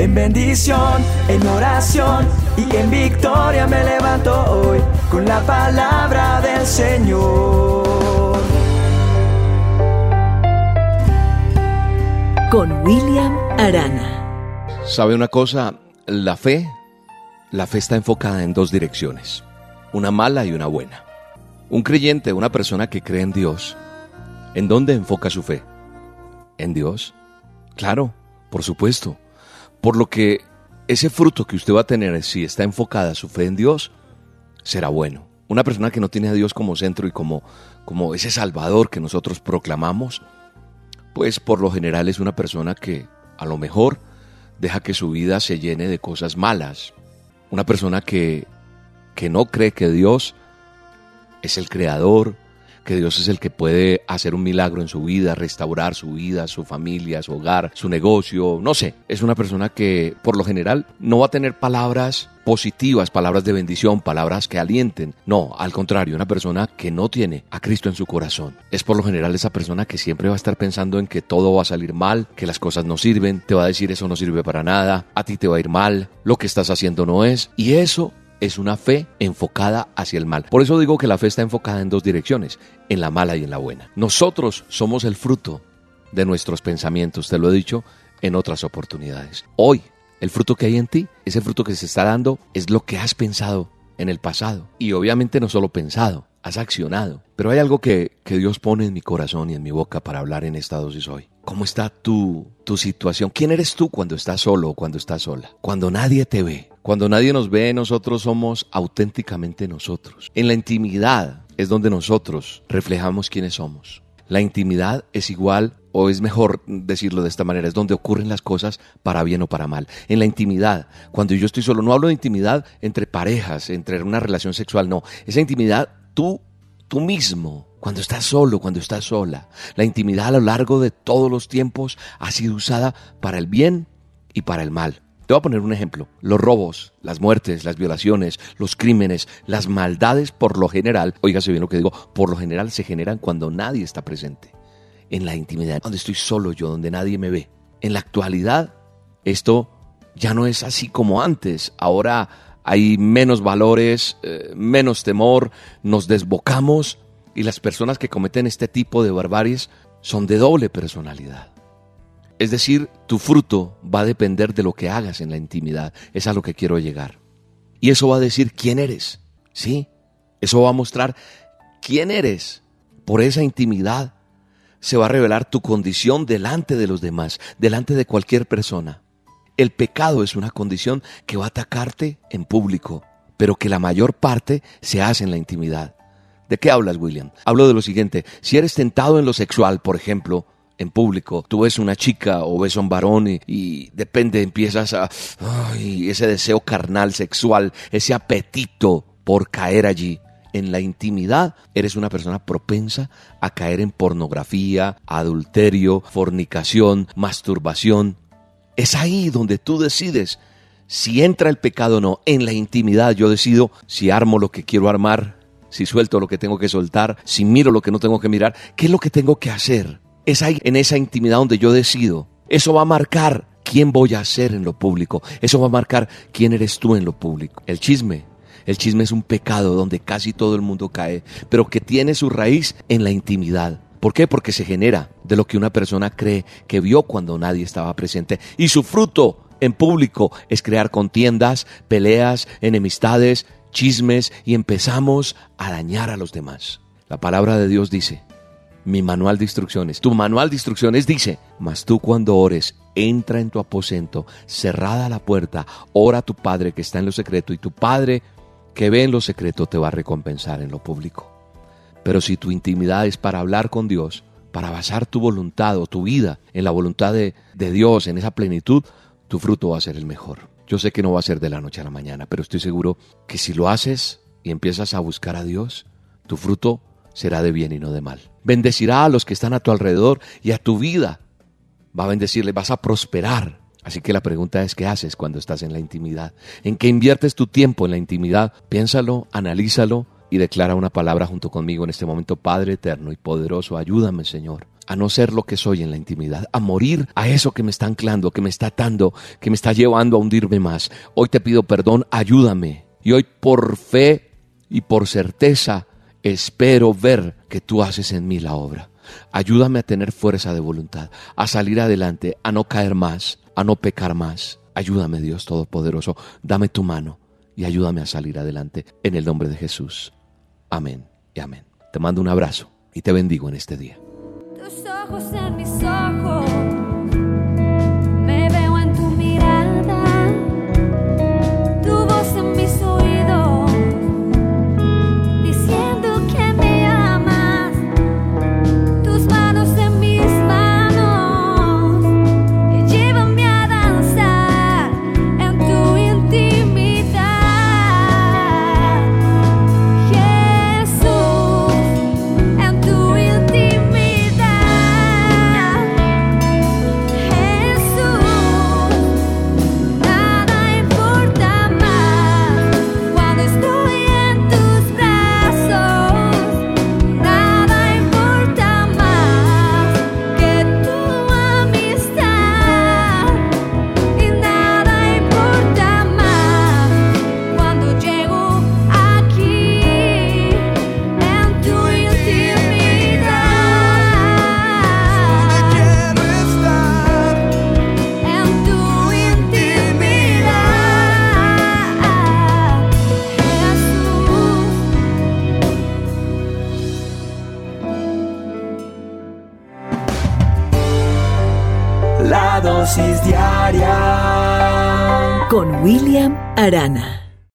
En bendición, en oración y en victoria me levanto hoy con la palabra del Señor. Con William Arana. ¿Sabe una cosa? La fe, la fe está enfocada en dos direcciones, una mala y una buena. Un creyente, una persona que cree en Dios, ¿en dónde enfoca su fe? ¿En Dios? Claro, por supuesto. Por lo que ese fruto que usted va a tener si está enfocada su fe en Dios, será bueno. Una persona que no tiene a Dios como centro y como, como ese Salvador que nosotros proclamamos, pues por lo general es una persona que a lo mejor deja que su vida se llene de cosas malas. Una persona que, que no cree que Dios es el creador, que Dios es el que puede hacer un milagro en su vida, restaurar su vida, su familia, su hogar, su negocio, no sé. Es una persona que por lo general no va a tener palabras positivas, palabras de bendición, palabras que alienten. No, al contrario, una persona que no tiene a Cristo en su corazón. Es por lo general esa persona que siempre va a estar pensando en que todo va a salir mal, que las cosas no sirven, te va a decir eso no sirve para nada, a ti te va a ir mal, lo que estás haciendo no es. Y eso es una fe enfocada hacia el mal. Por eso digo que la fe está enfocada en dos direcciones, en la mala y en la buena. Nosotros somos el fruto de nuestros pensamientos, te lo he dicho en otras oportunidades. Hoy, el fruto que hay en ti, ese fruto que se está dando, es lo que has pensado en el pasado. Y obviamente no solo pensado, has accionado. Pero hay algo que, que Dios pone en mi corazón y en mi boca para hablar en esta dosis hoy. ¿Cómo está tu, tu situación? ¿Quién eres tú cuando estás solo o cuando estás sola? Cuando nadie te ve. Cuando nadie nos ve, nosotros somos auténticamente nosotros. En la intimidad es donde nosotros reflejamos quiénes somos. La intimidad es igual, o es mejor decirlo de esta manera, es donde ocurren las cosas para bien o para mal. En la intimidad, cuando yo estoy solo, no hablo de intimidad entre parejas, entre una relación sexual, no. Esa intimidad tú, tú mismo, cuando estás solo, cuando estás sola. La intimidad a lo largo de todos los tiempos ha sido usada para el bien y para el mal. Te voy a poner un ejemplo. Los robos, las muertes, las violaciones, los crímenes, las maldades por lo general, oígase bien lo que digo, por lo general se generan cuando nadie está presente. En la intimidad, donde estoy solo yo, donde nadie me ve. En la actualidad, esto ya no es así como antes. Ahora hay menos valores, eh, menos temor, nos desbocamos y las personas que cometen este tipo de barbaries son de doble personalidad. Es decir, tu fruto va a depender de lo que hagas en la intimidad. Es a lo que quiero llegar. Y eso va a decir quién eres. ¿Sí? Eso va a mostrar quién eres. Por esa intimidad se va a revelar tu condición delante de los demás, delante de cualquier persona. El pecado es una condición que va a atacarte en público, pero que la mayor parte se hace en la intimidad. ¿De qué hablas, William? Hablo de lo siguiente. Si eres tentado en lo sexual, por ejemplo, en público, tú ves una chica o ves a un varón y, depende, empiezas a, ese deseo carnal, sexual, ese apetito por caer allí. En la intimidad eres una persona propensa a caer en pornografía, adulterio, fornicación, masturbación. Es ahí donde tú decides si entra el pecado o no. En la intimidad yo decido si armo lo que quiero armar, si suelto lo que tengo que soltar, si miro lo que no tengo que mirar, qué es lo que tengo que hacer. Es ahí, en esa intimidad donde yo decido. Eso va a marcar quién voy a ser en lo público. Eso va a marcar quién eres tú en lo público. El chisme. El chisme es un pecado donde casi todo el mundo cae, pero que tiene su raíz en la intimidad. ¿Por qué? Porque se genera de lo que una persona cree que vio cuando nadie estaba presente. Y su fruto en público es crear contiendas, peleas, enemistades, chismes y empezamos a dañar a los demás. La palabra de Dios dice, mi manual de instrucciones. Tu manual de instrucciones dice, mas tú cuando ores, entra en tu aposento, cerrada la puerta, ora a tu Padre que está en lo secreto y tu Padre que ve en lo secreto te va a recompensar en lo público. Pero si tu intimidad es para hablar con Dios, para basar tu voluntad o tu vida en la voluntad de, de Dios, en esa plenitud, tu fruto va a ser el mejor. Yo sé que no va a ser de la noche a la mañana, pero estoy seguro que si lo haces y empiezas a buscar a Dios, tu fruto será de bien y no de mal. Bendecirá a los que están a tu alrededor y a tu vida. Va a bendecirle, vas a prosperar. Así que la pregunta es, ¿qué haces cuando estás en la intimidad? ¿En qué inviertes tu tiempo en la intimidad? Piénsalo, analízalo y declara una palabra junto conmigo en este momento. Padre eterno y poderoso, ayúdame Señor a no ser lo que soy en la intimidad, a morir a eso que me está anclando, que me está atando, que me está llevando a hundirme más. Hoy te pido perdón, ayúdame. Y hoy por fe y por certeza espero ver que tú haces en mí la obra. Ayúdame a tener fuerza de voluntad, a salir adelante, a no caer más, a no pecar más. Ayúdame Dios Todopoderoso, dame tu mano y ayúdame a salir adelante en el nombre de Jesús. Amén y amén. Te mando un abrazo y te bendigo en este día. Tus ojos en mis ojos. Con William Arana.